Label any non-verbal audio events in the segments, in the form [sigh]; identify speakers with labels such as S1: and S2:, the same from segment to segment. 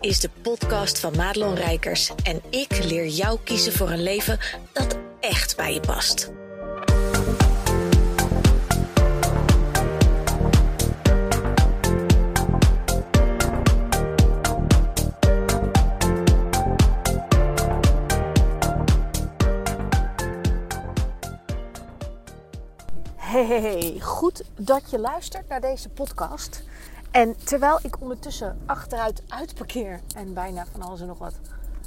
S1: is de podcast van Madelon Rijkers en ik leer jou kiezen voor een leven dat echt bij je past.
S2: Hey, goed dat je luistert naar deze podcast. En terwijl ik ondertussen achteruit uitparkeer en bijna van alles en nog wat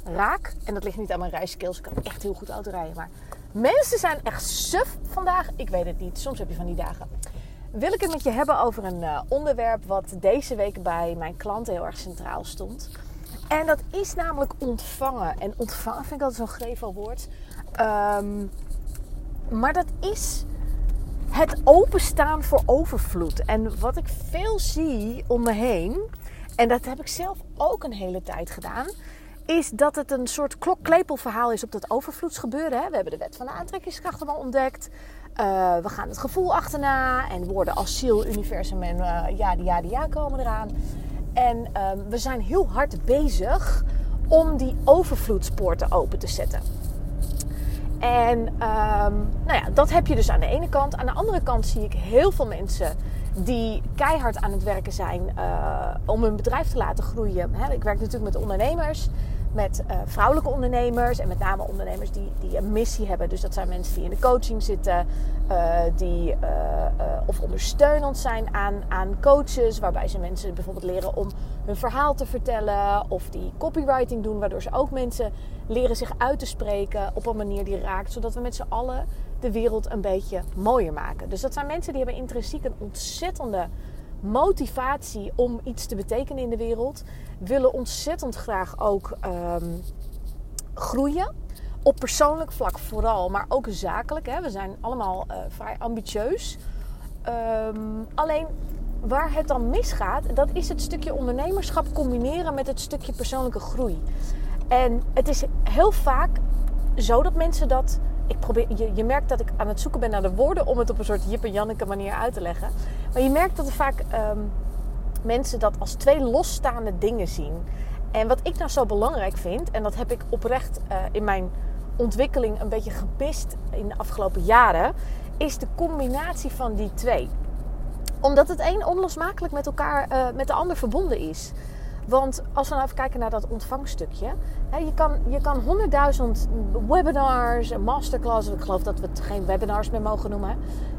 S2: raak. En dat ligt niet aan mijn rijskills, ik kan echt heel goed autorijden. Maar mensen zijn echt suf vandaag. Ik weet het niet, soms heb je van die dagen. Wil ik het met je hebben over een uh, onderwerp wat deze week bij mijn klanten heel erg centraal stond. En dat is namelijk ontvangen. En ontvangen vind ik altijd zo'n grevel woord. Um, maar dat is het openstaan voor overvloed. En wat ik veel zie om me heen, en dat heb ik zelf ook een hele tijd gedaan, is dat het een soort klokklepelverhaal is op dat overvloedsgebeuren. We hebben de wet van de aantrekkingskracht al ontdekt. Uh, we gaan het gevoel achterna en woorden als ziel, universum en uh, ja, die ja, die ja komen eraan. En uh, we zijn heel hard bezig om die overvloedspoorten open te zetten. En um, nou ja, dat heb je dus aan de ene kant. Aan de andere kant zie ik heel veel mensen die keihard aan het werken zijn uh, om hun bedrijf te laten groeien. ik werk natuurlijk met ondernemers, met uh, vrouwelijke ondernemers en met name ondernemers die, die een missie hebben. Dus dat zijn mensen die in de coaching zitten, uh, die of ondersteunend zijn aan, aan coaches, waarbij ze mensen bijvoorbeeld leren om hun verhaal te vertellen, of die copywriting doen, waardoor ze ook mensen leren zich uit te spreken op een manier die raakt, zodat we met z'n allen de wereld een beetje mooier maken. Dus dat zijn mensen die hebben intrinsiek een ontzettende motivatie om iets te betekenen in de wereld, willen ontzettend graag ook um, groeien. Op persoonlijk vlak vooral, maar ook zakelijk. Hè. We zijn allemaal uh, vrij ambitieus. Um, alleen waar het dan misgaat, dat is het stukje ondernemerschap combineren met het stukje persoonlijke groei. En het is heel vaak zo dat mensen dat. Ik probeer, je, je merkt dat ik aan het zoeken ben naar de woorden om het op een soort Jip en Janneke manier uit te leggen. Maar je merkt dat er vaak um, mensen dat als twee losstaande dingen zien. En wat ik nou zo belangrijk vind, en dat heb ik oprecht uh, in mijn ontwikkeling een beetje gepist in de afgelopen jaren, is de combinatie van die twee. Omdat het een onlosmakelijk met elkaar, uh, met de ander verbonden is. Want als we nou even kijken naar dat ontvangstukje. Hè, je kan, je kan 100.000 webinars en masterclasses. Ik geloof dat we het geen webinars meer mogen noemen.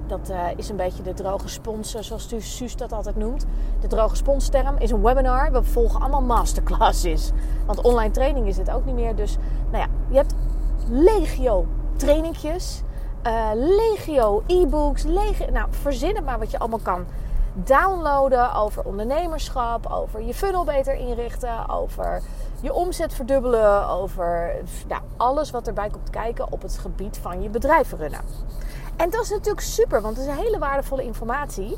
S2: Dat uh, is een beetje de droge spons, zoals Suus dat altijd noemt. De droge sponsterm is een webinar. We volgen allemaal masterclasses. Want online training is het ook niet meer. Dus nou ja, je hebt legio trainingjes. Uh, legio e-books. Legio, nou, verzin het maar wat je allemaal kan downloaden over ondernemerschap, over je funnel beter inrichten, over je omzet verdubbelen, over nou, alles wat erbij komt kijken op het gebied van je bedrijf runnen. En dat is natuurlijk super, want het is hele waardevolle informatie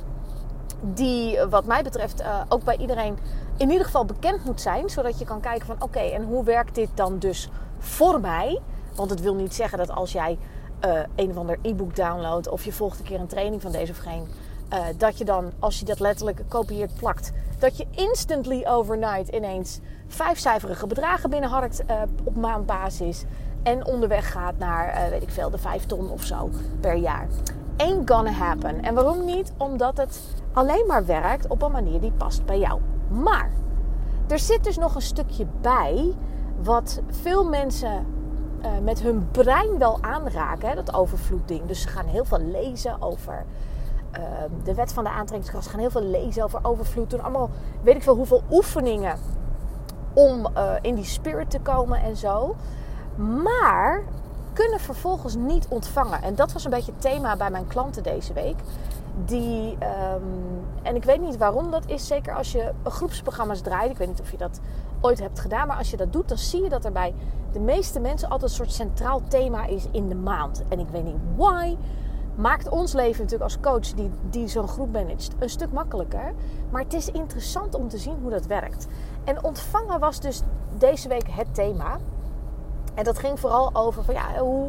S2: die wat mij betreft uh, ook bij iedereen in ieder geval bekend moet zijn, zodat je kan kijken van oké, en hoe werkt dit dan dus voor mij? Want het wil niet zeggen dat als jij uh, een of ander e-book downloadt of je volgt een keer een training van deze of geen uh, dat je dan, als je dat letterlijk kopieert, plakt, dat je instantly overnight ineens vijfcijferige bedragen binnenharkt uh, op maandbasis en onderweg gaat naar, uh, weet ik veel, de vijf ton of zo per jaar. Ain't gonna happen. En waarom niet? Omdat het alleen maar werkt op een manier die past bij jou. Maar er zit dus nog een stukje bij wat veel mensen met hun brein wel aanraken, hè, dat overvloedding. Dus ze gaan heel veel lezen over uh, de wet van de aantrekkingskracht. Gaan heel veel lezen over overvloed. Doen allemaal weet ik veel hoeveel oefeningen om uh, in die spirit te komen en zo. Maar kunnen vervolgens niet ontvangen. En dat was een beetje het thema bij mijn klanten deze week. Die, um, en ik weet niet waarom dat is. Zeker als je groepsprogramma's draait. Ik weet niet of je dat ooit hebt gedaan. Maar als je dat doet, dan zie je dat er bij de meeste mensen altijd een soort centraal thema is in de maand. En ik weet niet why maakt ons leven natuurlijk als coach die, die zo'n groep managt een stuk makkelijker. Maar het is interessant om te zien hoe dat werkt. En ontvangen was dus deze week het thema. En dat ging vooral over van ja, hoe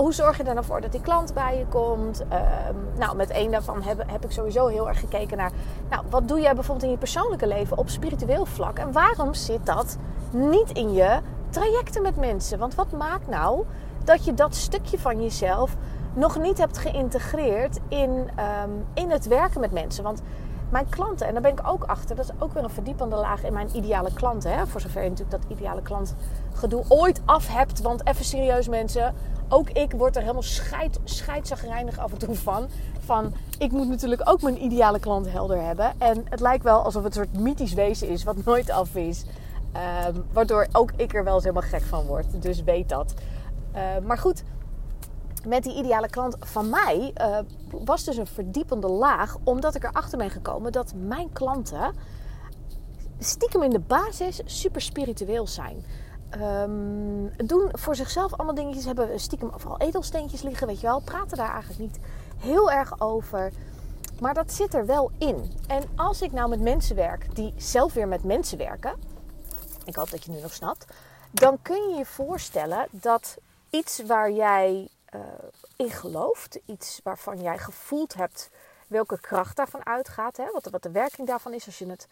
S2: hoe zorg je er nou voor dat die klant bij je komt? Ehm, nou, met één daarvan heb, heb ik sowieso heel erg gekeken naar... Nou, wat doe jij bijvoorbeeld in je persoonlijke leven op spiritueel vlak? En waarom zit dat niet in je trajecten met mensen? Want wat maakt nou dat je dat stukje van jezelf nog niet hebt geïntegreerd in, ehm, in het werken met mensen? Want mijn klanten, en daar ben ik ook achter, dat is ook weer een verdiepende laag in mijn ideale klanten. Hè? Voor zover je natuurlijk dat ideale klant gedoe ooit af hebt. Want even serieus mensen, ook ik word er helemaal scheid, af en toe van. Van, ik moet natuurlijk ook mijn ideale klant helder hebben. En het lijkt wel alsof het een soort mythisch wezen is wat nooit af is. Um, waardoor ook ik er wel eens helemaal gek van word. Dus weet dat. Uh, maar goed, met die ideale klant van mij uh, was dus een verdiepende laag. Omdat ik erachter ben gekomen dat mijn klanten stiekem in de basis super spiritueel zijn. Um, doen voor zichzelf allemaal dingetjes. Hebben stiekem vooral edelsteentjes liggen, weet je wel. Praten daar eigenlijk niet heel erg over. Maar dat zit er wel in. En als ik nou met mensen werk die zelf weer met mensen werken. Ik hoop dat je nu nog snapt. Dan kun je je voorstellen dat iets waar jij uh, in gelooft. Iets waarvan jij gevoeld hebt welke kracht daarvan uitgaat. Hè? Wat, wat de werking daarvan is als je het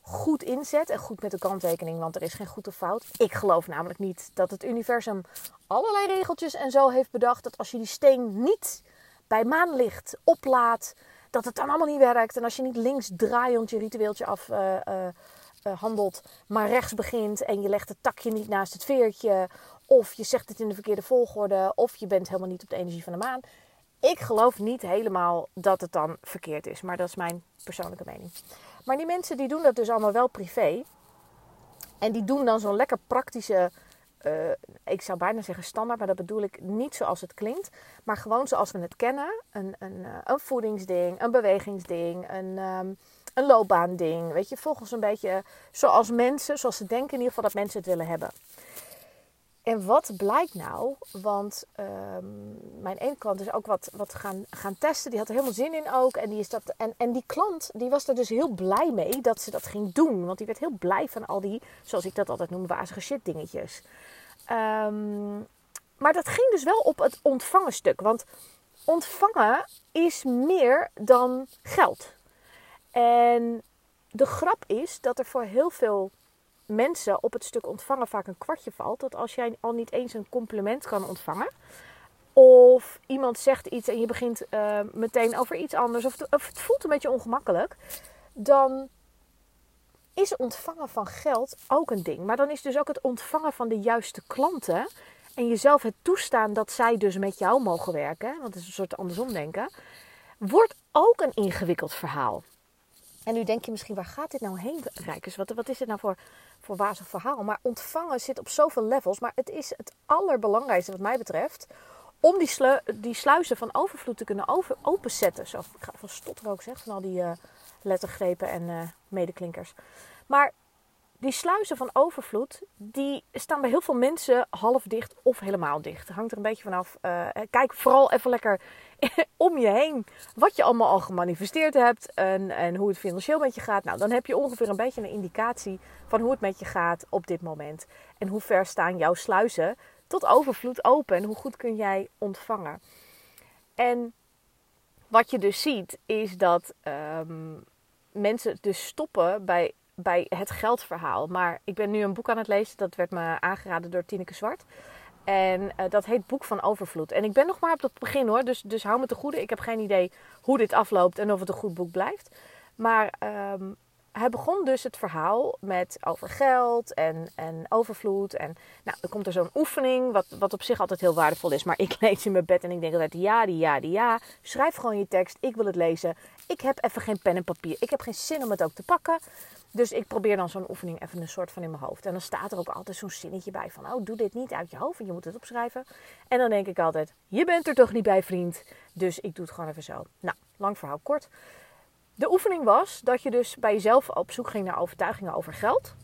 S2: goed inzet. En goed met de kanttekening, want er is geen goed of fout. Ik geloof namelijk niet dat het universum allerlei regeltjes en zo heeft bedacht. Dat als je die steen niet bij maanlicht oplaat, dat het dan allemaal niet werkt. En als je niet links draaiend je ritueeltje af uh, uh, handelt, maar rechts begint en je legt het takje niet naast het veertje. Of je zegt het in de verkeerde volgorde, of je bent helemaal niet op de energie van de maan. Ik geloof niet helemaal dat het dan verkeerd is, maar dat is mijn persoonlijke mening. Maar die mensen die doen dat dus allemaal wel privé. En die doen dan zo'n lekker praktische, uh, ik zou bijna zeggen standaard, maar dat bedoel ik niet zoals het klinkt. Maar gewoon zoals we het kennen. Een, een, eh, voedingsding, een bewegingsding, een, um, een loopbaanding. Weet je, volgens een beetje zoals mensen, zoals ze denken in ieder geval dat mensen het willen hebben. En wat blijkt nou? Want um, mijn ene klant is ook wat, wat gaan, gaan testen. Die had er helemaal zin in ook. En die, is dat, en, en die klant die was er dus heel blij mee dat ze dat ging doen. Want die werd heel blij van al die, zoals ik dat altijd noem, wazige shit dingetjes. Um, maar dat ging dus wel op het ontvangen stuk. Want ontvangen is meer dan geld. En de grap is dat er voor heel veel mensen op het stuk ontvangen vaak een kwartje valt. Dat als jij al niet eens een compliment kan ontvangen. Of iemand zegt iets en je begint uh, meteen over iets anders. Of, of het voelt een beetje ongemakkelijk. Dan is ontvangen van geld ook een ding. Maar dan is dus ook het ontvangen van de juiste klanten. En jezelf het toestaan dat zij dus met jou mogen werken. Want het is een soort andersom denken. Wordt ook een ingewikkeld verhaal. En nu denk je misschien, waar gaat dit nou heen, Rijkers? Wat, wat is dit nou voor, voor wazig verhaal? Maar ontvangen zit op zoveel levels. Maar het is het allerbelangrijkste wat mij betreft... om die, die sluizen van overvloed te kunnen openzetten. Zo, ik ga van stotteren ook zeg, van al die uh, lettergrepen en uh, medeklinkers. Maar die sluizen van overvloed, die staan bij heel veel mensen half dicht of helemaal dicht. Hangt er een beetje vanaf. Uh, kijk vooral even lekker [laughs] om je heen wat je allemaal al gemanifesteerd hebt en, en hoe het financieel met je gaat. Nou, dan heb je ongeveer een beetje een indicatie van hoe het met je gaat op dit moment. En hoe ver staan jouw sluizen tot overvloed open en hoe goed kun jij ontvangen. En wat je dus ziet is dat um, mensen dus stoppen bij bij het geldverhaal. Maar ik ben nu een boek aan het lezen. Dat werd me aangeraden door Tineke Zwart. En uh, dat heet Boek van Overvloed. En ik ben nog maar op het begin hoor. Dus, dus hou me te goede. Ik heb geen idee hoe dit afloopt en of het een goed boek blijft. Maar um, hij begon dus het verhaal met over geld en, en overvloed. En nou, dan komt er zo'n oefening, wat, wat op zich altijd heel waardevol is. Maar ik [laughs] lees in mijn bed en ik denk altijd, ja, die, ja, die, ja. Schrijf gewoon je tekst, ik wil het lezen. Ik heb even geen pen en papier. Ik heb geen zin om het ook te pakken. Dus ik probeer dan zo'n oefening even een soort van in mijn hoofd. En dan staat er ook altijd zo'n zinnetje bij van, oh, doe dit niet uit je hoofd, want je moet het opschrijven. En dan denk ik altijd, je bent er toch niet bij, vriend. Dus ik doe het gewoon even zo. Nou, lang verhaal kort. De oefening was dat je dus bij jezelf op zoek ging naar overtuigingen over geld.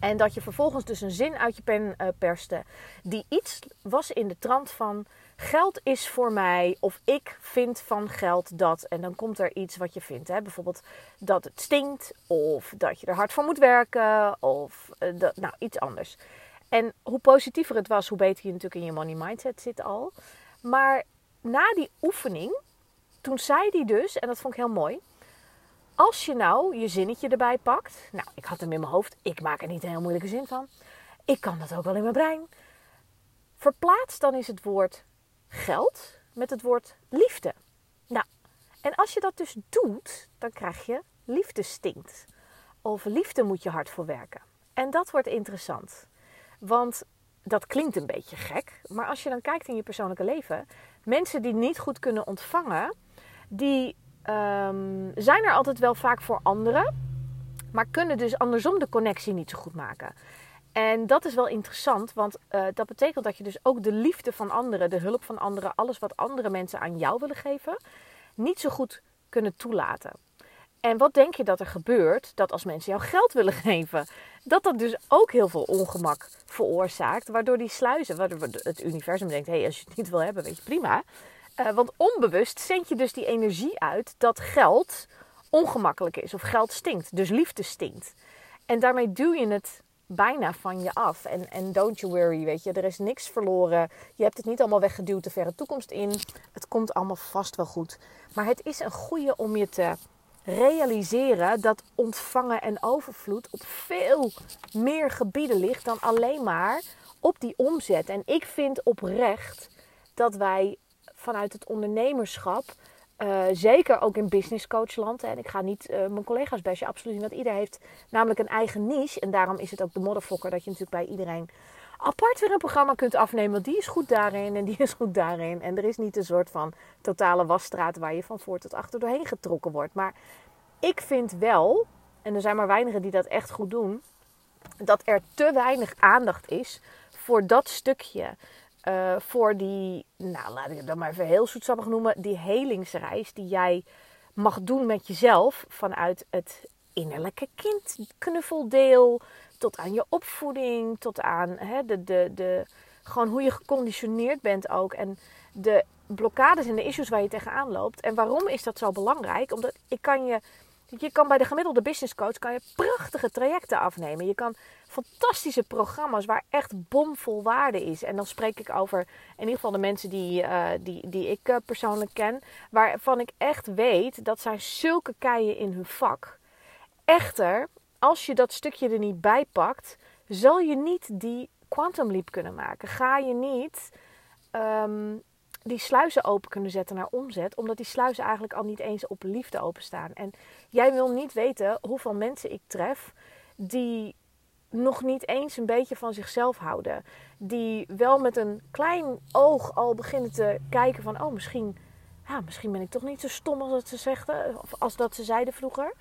S2: En dat je vervolgens dus een zin uit je pen uh, perste die iets was in de trant van geld is voor mij of ik vind van geld dat. En dan komt er iets wat je vindt. Hè? Bijvoorbeeld dat het stinkt of dat je er hard voor moet werken of uh, dat, nou, iets anders. En hoe positiever het was, hoe beter je natuurlijk in je money mindset zit al. Maar na die oefening, toen zei hij dus, en dat vond ik heel mooi. Als je nou je zinnetje erbij pakt. Nou, ik had hem in mijn hoofd. Ik maak er niet een heel moeilijke zin van. Ik kan dat ook wel in mijn brein. Verplaats dan is het woord geld met het woord liefde. Nou, en als je dat dus doet, dan krijg je liefde stinkt. Of liefde moet je hard voor werken. En dat wordt interessant. Want dat klinkt een beetje gek. Maar als je dan kijkt in je persoonlijke leven. Mensen die niet goed kunnen ontvangen. Die um, zijn er altijd wel vaak voor anderen. Maar kunnen dus andersom de connectie niet zo goed maken. En dat is wel interessant, want uh, dat betekent dat je dus ook de liefde van anderen, de hulp van anderen, alles wat andere mensen aan jou willen geven, niet zo goed kunnen toelaten. En wat denk je dat er gebeurt dat als mensen jou geld willen geven, dat dat dus ook heel veel ongemak veroorzaakt, waardoor die sluizen, waardoor het universum denkt, hé, hey, als je het niet wil hebben, weet je prima. Uh, want onbewust zend je dus die energie uit dat geld ongemakkelijk is of geld stinkt, dus liefde stinkt. En daarmee duw je het bijna van je af. En, en don't you worry, weet je, er is niks verloren. Je hebt het niet allemaal weggeduwd de verre toekomst in. Het komt allemaal vast wel goed. Maar het is een goede om je te realiseren dat ontvangen en overvloed op veel meer gebieden ligt dan alleen maar op die omzet. En ik vind oprecht dat wij vanuit het ondernemerschap uh, zeker ook in business coachland. En ik ga niet uh, mijn collega's bashen, absoluut niet. Want ieder heeft namelijk een eigen niche. En daarom is het ook de motherfucker dat je natuurlijk bij iedereen apart weer een programma kunt afnemen. Want die is goed daarin en die is goed daarin. En er is niet een soort van totale wasstraat waar je van voor tot achter doorheen getrokken wordt. Maar ik vind wel, en er zijn maar weinigen die dat echt goed doen, dat er te weinig aandacht is voor dat stukje. Uh, voor die, nou laat ik het dan maar even heel zoetsappig noemen, die helingsreis die jij mag doen met jezelf vanuit het innerlijke kindknuffeldeel tot aan je opvoeding, tot aan hè, de, de, de, gewoon hoe je geconditioneerd bent ook en de blokkades en de issues waar je tegenaan loopt. En waarom is dat zo belangrijk? Omdat ik kan je je kan bij de gemiddelde business coach kan je prachtige trajecten afnemen. Je kan fantastische programma's waar echt bomvol waarde is. En dan spreek ik over in ieder geval de mensen die, uh, die, die ik uh, persoonlijk ken. Waarvan ik echt weet dat zij zulke keien in hun vak. Echter, als je dat stukje er niet bij pakt, zal je niet die quantum leap kunnen maken. Ga je niet um, die sluizen open kunnen zetten naar omzet, omdat die sluizen eigenlijk al niet eens op liefde openstaan. En jij wil niet weten hoeveel mensen ik tref die nog niet eens een beetje van zichzelf houden. Die wel met een klein oog al beginnen te kijken van, oh misschien, ja, misschien ben ik toch niet zo stom als dat ze zegden, of als dat ze zeiden vroeger.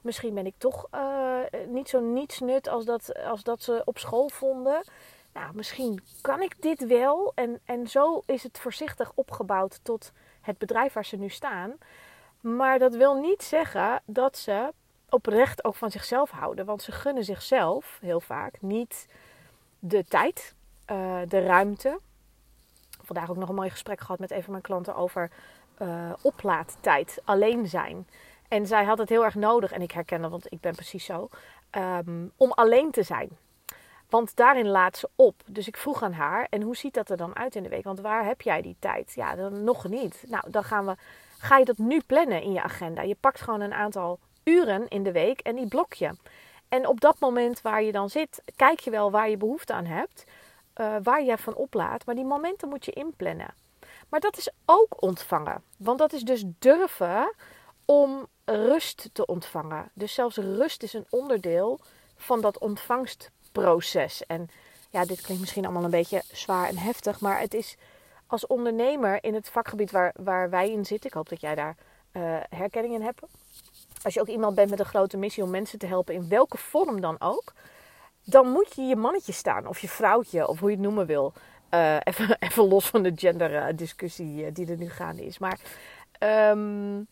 S2: Misschien ben ik toch uh, niet zo nietsnut als dat, als dat ze op school vonden nou, misschien kan ik dit wel. En, en zo is het voorzichtig opgebouwd tot het bedrijf waar ze nu staan. Maar dat wil niet zeggen dat ze oprecht ook van zichzelf houden. Want ze gunnen zichzelf heel vaak niet de tijd, uh, de ruimte. Vandaag ook nog een mooi gesprek gehad met een van mijn klanten over uh, oplaadtijd, alleen zijn. En zij had het heel erg nodig, en ik herken dat, want ik ben precies zo, um, om alleen te zijn. Want daarin laat ze op. Dus ik vroeg aan haar, en hoe ziet dat er dan uit in de week? Want waar heb jij die tijd? Ja, dan nog niet. Nou, dan gaan we, ga je dat nu plannen in je agenda. Je pakt gewoon een aantal uren in de week en die blok je. En op dat moment waar je dan zit, kijk je wel waar je behoefte aan hebt. Uh, waar je van oplaat. Maar die momenten moet je inplannen. Maar dat is ook ontvangen. Want dat is dus durven om rust te ontvangen. Dus zelfs rust is een onderdeel van dat ontvangst proces. En ja, dit klinkt misschien allemaal een beetje zwaar en heftig, maar het is als ondernemer in het vakgebied waar, waar wij in zitten, ik hoop dat jij daar uh, herkenning in hebt. Als je ook iemand bent met een grote missie om mensen te helpen, in welke vorm dan ook, dan moet je je mannetje staan of je vrouwtje of hoe je het noemen wil. Uh, even, [laughs] even los van de genderdiscussie uh, die er nu gaande is. Maar um,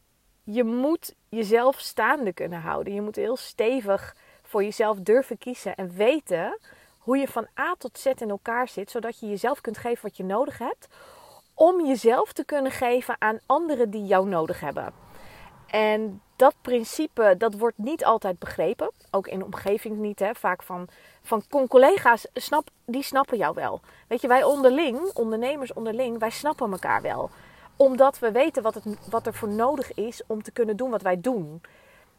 S2: je moet jezelf staande kunnen houden. Je moet heel stevig voor jezelf durven kiezen en weten hoe je van A tot Z in elkaar zit, zodat je jezelf kunt geven wat je nodig hebt, om jezelf te kunnen geven aan anderen die jou nodig hebben. En dat principe, dat wordt niet altijd begrepen. Ook in de omgeving niet. Hè. Vaak van, van collega's, snap, die snappen jou wel. Weet je, wij onderling, ondernemers onderling, wij snappen elkaar wel. Omdat we weten wat, het, wat er voor nodig is om te kunnen doen wat wij doen.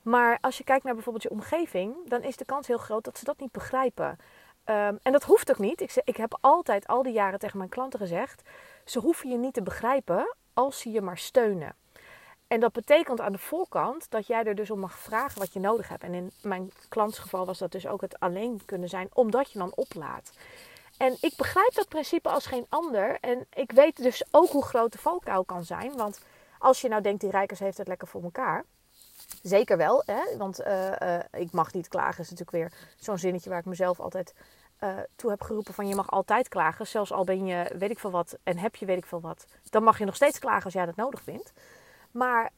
S2: Maar als je kijkt naar bijvoorbeeld je omgeving, dan is de kans heel groot dat ze dat niet begrijpen. Ehm, en dat hoeft ook niet. Ik, ik heb altijd al die jaren tegen mijn klanten gezegd: ze hoeven je niet te begrijpen als ze je maar steunen. En dat betekent aan de voorkant dat jij er dus om mag vragen wat je nodig hebt. En in mijn klantsgeval was dat dus ook het alleen kunnen zijn, omdat je dan oplaat. En ik begrijp dat principe als geen ander. En ik weet dus ook hoe groot de valkuil kan zijn. Want als je nou denkt, die rijkers heeft het lekker voor elkaar. Zeker wel, hè? want uh, uh, ik mag niet klagen. is natuurlijk weer zo'n zinnetje waar ik mezelf altijd uh, toe heb geroepen van je mag altijd klagen. Zelfs al ben je weet ik veel wat en heb je weet ik veel wat. Dan mag je nog steeds klagen als jij dat nodig vindt. Maar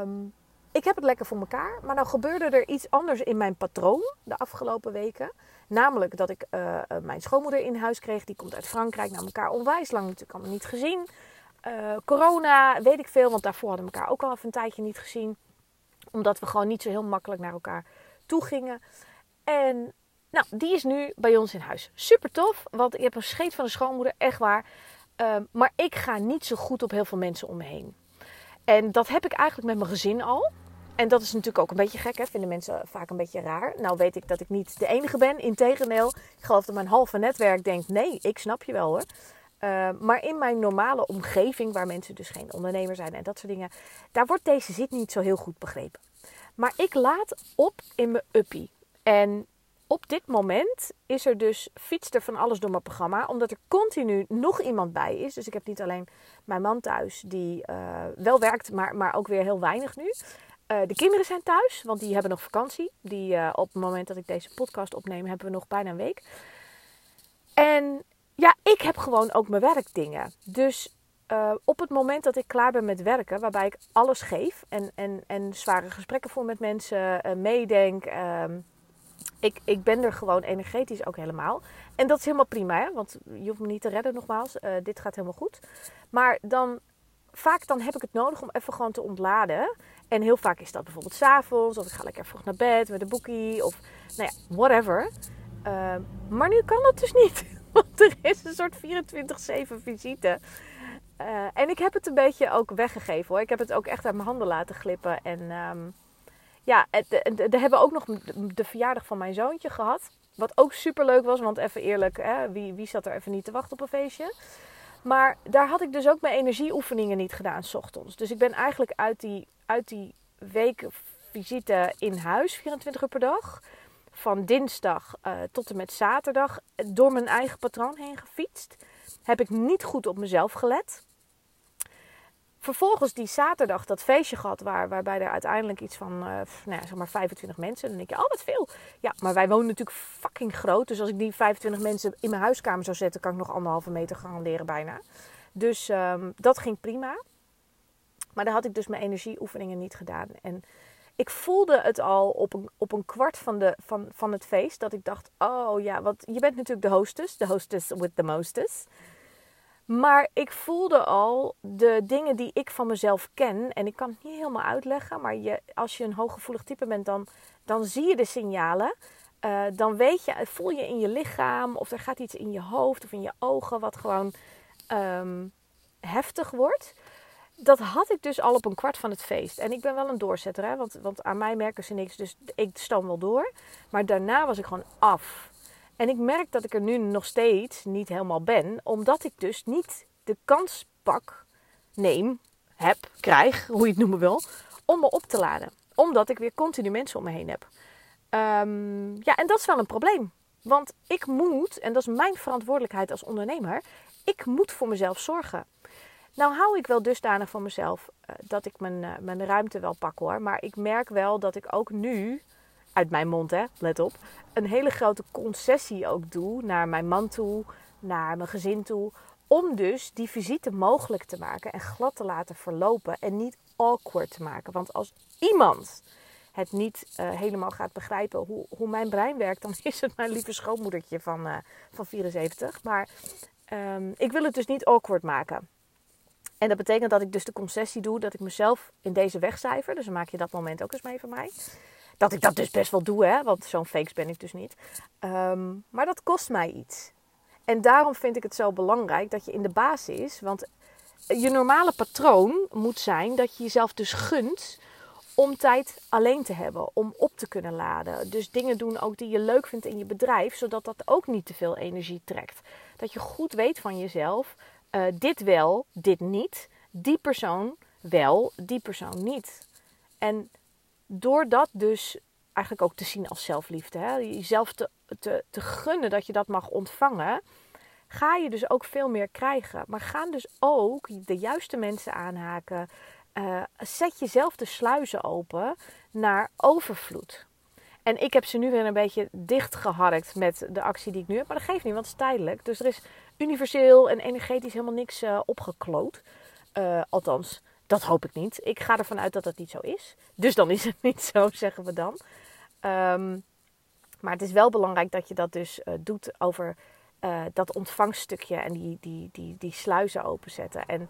S2: um, ik heb het lekker voor elkaar. Maar nou gebeurde er iets anders in mijn patroon de afgelopen weken. Namelijk dat ik uh, mijn schoonmoeder in huis kreeg. Die komt uit Frankrijk. naar elkaar onwijs lang natuurlijk allemaal niet gezien. Uh, corona, weet ik veel. Want daarvoor hadden we elkaar ook al even een tijdje niet gezien. Omdat we gewoon niet zo heel makkelijk naar elkaar toe gingen. En nou, die is nu bij ons in huis. Super tof. Want ik heb een scheet van de schoonmoeder. Echt waar. Uh, maar ik ga niet zo goed op heel veel mensen om me heen. En dat heb ik eigenlijk met mijn gezin al. En dat is natuurlijk ook een beetje gek, hè? vinden mensen vaak een beetje raar. Nou weet ik dat ik niet de enige ben. Integendeel, ik geloof dat mijn halve netwerk denkt, nee, ik snap je wel hoor. Uh, maar in mijn normale omgeving, waar mensen dus geen ondernemer zijn en dat soort dingen, daar wordt deze zit niet zo heel goed begrepen. Maar ik laat op in mijn uppie. En op dit moment is er dus fietst er van alles door mijn programma, omdat er continu nog iemand bij is. Dus ik heb niet alleen mijn man thuis, die uh, wel werkt, maar, maar ook weer heel weinig nu. Uh, de kinderen zijn thuis, want die hebben nog vakantie. Die, uh, op het moment dat ik deze podcast opneem, hebben we nog bijna een week. En ja, ik heb gewoon ook mijn werkdingen. Dus op het moment dat ik klaar ben met werken, waarbij ik alles geef en, en, en zware gesprekken voer met mensen, meedenk, ehm, ik, ik ben er gewoon energetisch ook helemaal. En dat is helemaal prima, hè? want je hoeft me niet te redden nogmaals. Uh, dit gaat helemaal goed. Maar dan, vaak dan heb ik het nodig om even gewoon te ontladen. En heel vaak is dat bijvoorbeeld s'avonds, of ik ga lekker vroeg naar bed met een boekie, of nou ja, whatever. Uh, maar nu kan dat dus niet, [laughs] want er is een soort 24-7 visite. Uh, en ik heb het een beetje ook weggegeven hoor. Ik heb het ook echt uit mijn handen laten glippen. En um, ja, we hebben ook nog de verjaardag van mijn zoontje gehad. Wat ook super leuk was, want even eerlijk, hè, wie, wie zat er even niet te wachten op een feestje? Maar daar had ik dus ook mijn energieoefeningen niet gedaan, s ochtends. Dus ik ben eigenlijk uit die, uit die week visite in huis, 24 uur per dag, van dinsdag uh, tot en met zaterdag, door mijn eigen patroon heen gefietst. Heb ik niet goed op mezelf gelet vervolgens die zaterdag dat feestje gehad waar, waarbij er uiteindelijk iets van uh, nou ja, zeg maar 25 mensen. En dan denk je, oh wat veel. Ja, maar wij wonen natuurlijk fucking groot. Dus als ik die 25 mensen in mijn huiskamer zou zetten, kan ik nog anderhalve meter garanderen bijna. Dus um, dat ging prima. Maar daar had ik dus mijn energieoefeningen niet gedaan. En ik voelde het al op een, op een kwart van, de, van, van het feest. Dat ik dacht, oh ja, want je bent natuurlijk de hostess. De hostess with the mostess. Maar ik voelde al de dingen die ik van mezelf ken. En ik kan het niet helemaal uitleggen. Maar je, als je een hooggevoelig type bent, dan, dan zie je de signalen. Uh, dan weet je, voel je in je lichaam. Of er gaat iets in je hoofd of in je ogen. Wat gewoon um, heftig wordt. Dat had ik dus al op een kwart van het feest. En ik ben wel een doorzetter. Hè? Want, want aan mij merken ze niks. Dus ik stoom wel door. Maar daarna was ik gewoon af. En ik merk dat ik er nu nog steeds niet helemaal ben, omdat ik dus niet de kans pak, neem, heb, krijg, hoe je het noemen wil, om me op te laden. Omdat ik weer continu mensen om me heen heb. Um, ja, en dat is wel een probleem. Want ik moet, en dat is mijn verantwoordelijkheid als ondernemer, ik moet voor mezelf zorgen. Nou hou ik wel dusdanig van mezelf uh, dat ik mijn, uh, mijn ruimte wel pak hoor. Maar ik merk wel dat ik ook nu uit mijn mond, hè, let op, een hele grote concessie ook doe naar mijn man toe, naar mijn gezin toe. Om dus die visite mogelijk te maken en glad te laten verlopen en niet awkward te maken. Want als iemand het niet uh, helemaal gaat begrijpen hoe, hoe mijn brein werkt, dan is het mijn lieve schoonmoedertje van, uh, van 74. Maar um, ik wil het dus niet awkward maken. En dat betekent dat ik dus de concessie doe dat ik mezelf in deze wegcijfer. Dus dan maak je dat moment ook eens mee van mij. Dat ik dat dus best wel doe, hè? want zo'n fakes ben ik dus niet. Ehm, maar dat kost mij iets. En daarom vind ik het zo belangrijk dat je in de basis, want je normale patroon moet zijn dat je jezelf dus gunt om tijd alleen te hebben, om op te kunnen laden. Dus dingen doen ook die je leuk vindt in je bedrijf, zodat dat ook niet te veel energie trekt. Dat je goed weet van jezelf, uh, dit wel, dit niet. Die persoon wel, die persoon niet. En door dat dus eigenlijk ook te zien als zelfliefde, hè? jezelf te, te, te gunnen dat je dat mag ontvangen, ga je dus ook veel meer krijgen. Maar gaan dus ook de juiste mensen aanhaken. Uh, zet jezelf de sluizen open naar overvloed. En ik heb ze nu weer een beetje dichtgeharkt met de actie die ik nu heb. Maar dat geeft niet, want het is tijdelijk. Dus er is universeel en energetisch helemaal niks uh, opgekloot. Uh, althans, dat hoop ik niet. Ik ga ervan uit dat dat niet zo is. Dus dan is het [laughs] niet zo, zeggen we dan. Um, maar het is wel belangrijk dat je dat dus uh, doet over dat ontvangstukje en die, die, die, die sluizen openzetten. En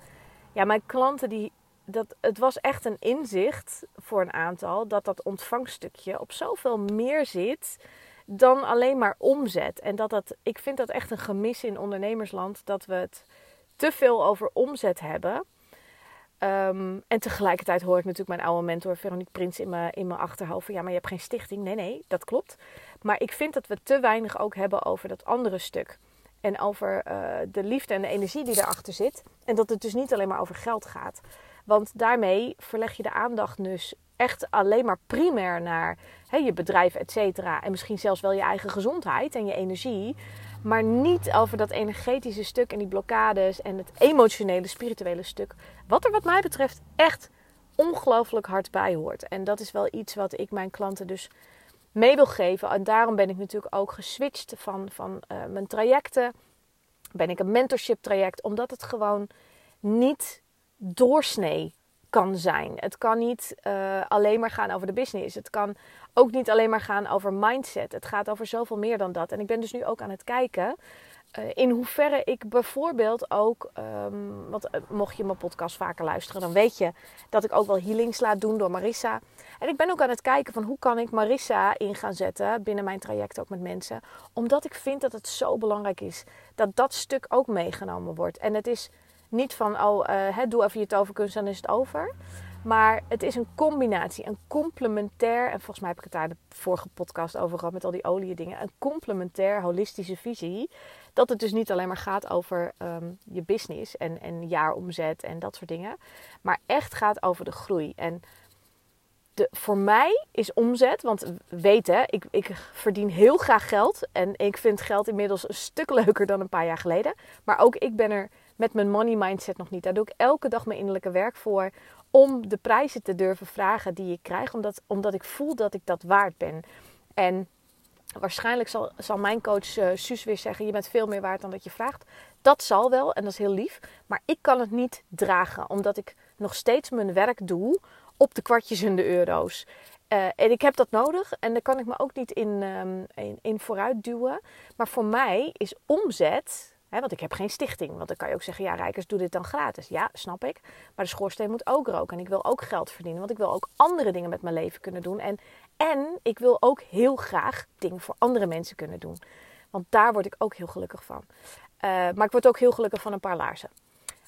S2: ja, mijn klanten die, dat, het was echt een inzicht voor een aantal dat dat ontvangstukje op zoveel meer zit dan alleen maar omzet. En dat dat, ik vind dat echt een gemis in ondernemersland dat we het te veel over omzet hebben. Um, en tegelijkertijd hoor ik natuurlijk mijn oude mentor Veronique Prins in mijn, in mijn achterhoofd. ja, maar je hebt geen stichting. Nee, nee, dat klopt. Maar ik vind dat we te weinig ook hebben over dat andere stuk. En over uh, de liefde en de energie die erachter zit. En dat het dus niet alleen maar over geld gaat. Want daarmee verleg je de aandacht dus echt alleen maar primair naar je bedrijf, et cetera. En misschien zelfs wel je eigen gezondheid en je energie. Maar niet over dat energetische stuk en die blokkades en het emotionele, spirituele stuk. Wat er wat mij betreft echt ongelooflijk hard bij hoort. En dat is wel iets wat ik mijn klanten dus mee wil geven. En daarom ben ik natuurlijk ook geswitcht van, van uh, mijn trajecten. Ben ik een mentorship traject. Omdat het gewoon niet doorsnee kan zijn. Het kan niet uh, alleen maar gaan over de business. Het kan ook niet alleen maar gaan over mindset. Het gaat over zoveel meer dan dat. En ik ben dus nu ook aan het kijken uh, in hoeverre ik bijvoorbeeld ook, um, want uh, mocht je mijn podcast vaker luisteren, dan weet je dat ik ook wel healings laat doen door Marissa. En ik ben ook aan het kijken van hoe kan ik Marissa in gaan zetten binnen mijn traject ook met mensen. Omdat ik vind dat het zo belangrijk is dat dat stuk ook meegenomen wordt. En het is niet van, oh, uh, doe even je toverkunst dan is het over. Maar het is een combinatie, een complementair, en volgens mij heb ik het daar de vorige podcast over gehad met al die olie dingen, een complementair holistische visie. Dat het dus niet alleen maar gaat over um, je business en, en jaaromzet en dat soort dingen, maar echt gaat over de groei. En de, voor mij is omzet, want weet hè, ik, ik verdien heel graag geld en ik vind geld inmiddels een stuk leuker dan een paar jaar geleden. Maar ook ik ben er met mijn money mindset nog niet. Daar doe ik elke dag mijn innerlijke werk voor. Om de prijzen te durven vragen die ik krijg. Omdat, omdat ik voel dat ik dat waard ben. En waarschijnlijk zal, zal mijn coach uh, Suus weer zeggen: Je bent veel meer waard dan dat je vraagt. Dat zal wel en dat is heel lief. Maar ik kan het niet dragen. Omdat ik nog steeds mijn werk doe op de kwartjes en de euro's. Uh, en ik heb dat nodig en daar kan ik me ook niet in, um, in, in vooruit duwen. Maar voor mij is omzet want ik heb geen stichting. Want dan kan je ook zeggen, ja, Rijkers, doe dit dan gratis. Ja, snap ik. Maar de schoorsteen moet ook roken. En ik wil ook geld verdienen. Want ik wil ook andere dingen met mijn leven kunnen doen. En, en ik wil ook heel graag dingen voor andere mensen kunnen doen. Want daar word ik ook heel gelukkig van. Uh, maar ik word ook heel gelukkig van een paar laarzen.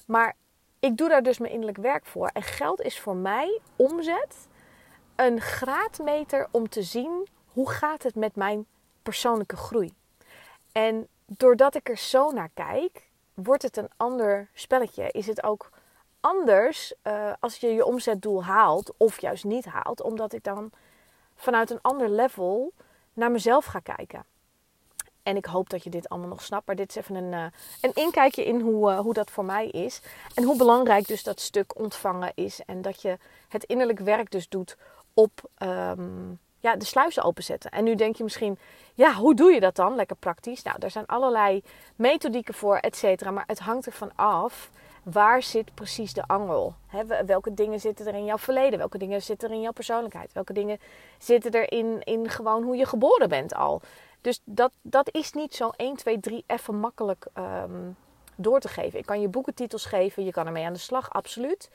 S2: Maar ik doe daar dus mijn innerlijk werk voor. En geld is voor mij omzet een graadmeter om te zien hoe gaat het met mijn persoonlijke groei. En doordat ik er zo naar kijk, wordt het een ander spelletje. Is het ook anders uh, als je je omzetdoel haalt of juist niet haalt, omdat ik dan vanuit een ander level naar mezelf ga kijken. En ik hoop dat je dit allemaal nog snapt. Maar dit is even een, uh, een inkijkje in hoe, uh, hoe dat voor mij is. En hoe belangrijk dus dat stuk ontvangen is. En dat je het innerlijk werk dus doet op um, ja, de sluizen openzetten. En nu denk je misschien, ja, hoe doe je dat dan? Lekker praktisch. Nou, er zijn allerlei methodieken voor, et cetera. Maar het hangt ervan af, waar zit precies de angel? He, welke dingen zitten er in jouw verleden? Welke dingen zitten er in jouw persoonlijkheid? Welke dingen zitten er in, in gewoon hoe je geboren bent al? Dus dat, dat is niet zo 1, 2, 3 even makkelijk um, door te geven. Ik kan je boekentitels geven, je kan ermee aan de slag, absoluut.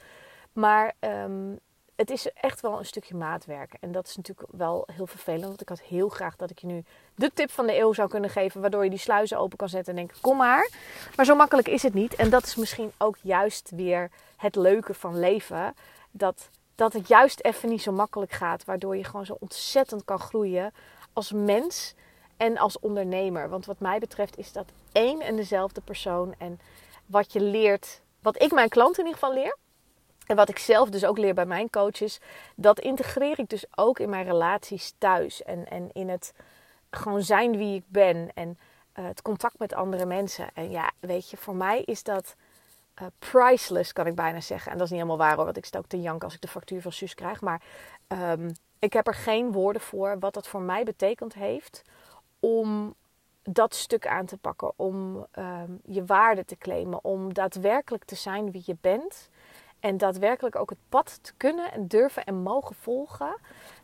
S2: Maar ehm, het is echt wel een stukje maatwerk. En dat is natuurlijk wel heel vervelend. Want ik had heel graag dat ik je nu de tip van de eeuw zou kunnen geven. Waardoor je die sluizen open kan zetten en denken, kom maar. Maar zo makkelijk is het niet. En dat is misschien ook juist weer het leuke van leven. Dat, dat het juist even niet zo makkelijk gaat. Waardoor je gewoon zo ontzettend kan groeien als mens en als ondernemer. Want wat mij betreft is dat één en dezelfde persoon. En wat je leert, wat ik mijn klanten in ieder geval leer en wat ik zelf dus ook leer bij mijn coaches, dat integreer ik dus ook in mijn relaties thuis. En, en in het gewoon zijn wie ik ben. En uh, het contact met andere mensen. En ja, weet je, voor mij is dat uh, priceless, kan ik bijna zeggen. En dat is niet helemaal waar hoor, want ik sta ook te janken als ik de factuur van Suus krijg. Maar um, ik heb er geen woorden voor wat dat voor mij betekend heeft om dat stuk aan te pakken. Om um, je waarde te claimen. Om daadwerkelijk te zijn wie je bent. En daadwerkelijk ook het pad te kunnen en durven en mogen volgen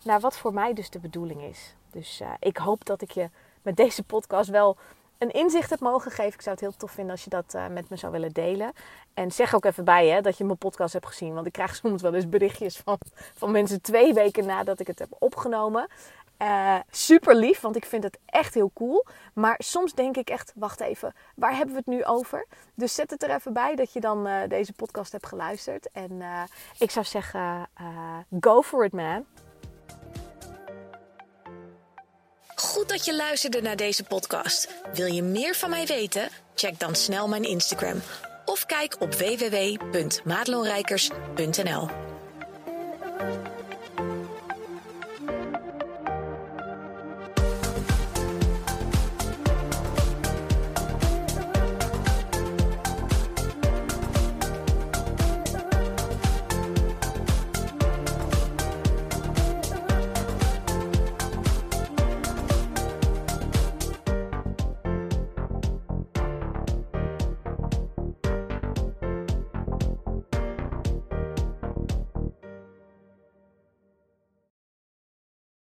S2: naar wat voor mij dus de bedoeling is. Dus uh, ik hoop dat ik je met deze podcast wel een inzicht heb mogen geven. Ik zou het heel tof vinden als je dat uh, met me zou willen delen. En zeg ook even bij hè, dat je mijn podcast hebt gezien. Want ik krijg [laughs] soms wel eens berichtjes van, van mensen twee weken nadat ik het heb opgenomen. Uh, super lief, want ik vind het echt heel cool. Maar soms denk ik echt, wacht even, waar hebben we het nu over? Dus zet het er even bij dat je dan uh, deze podcast hebt geluisterd. En uh, ik zou zeggen, go for it man.
S1: Goed dat je luisterde naar deze podcast. Wil je meer van mij weten? Check dan snel mijn Instagram. Of kijk op www.maatloonrijkers.nl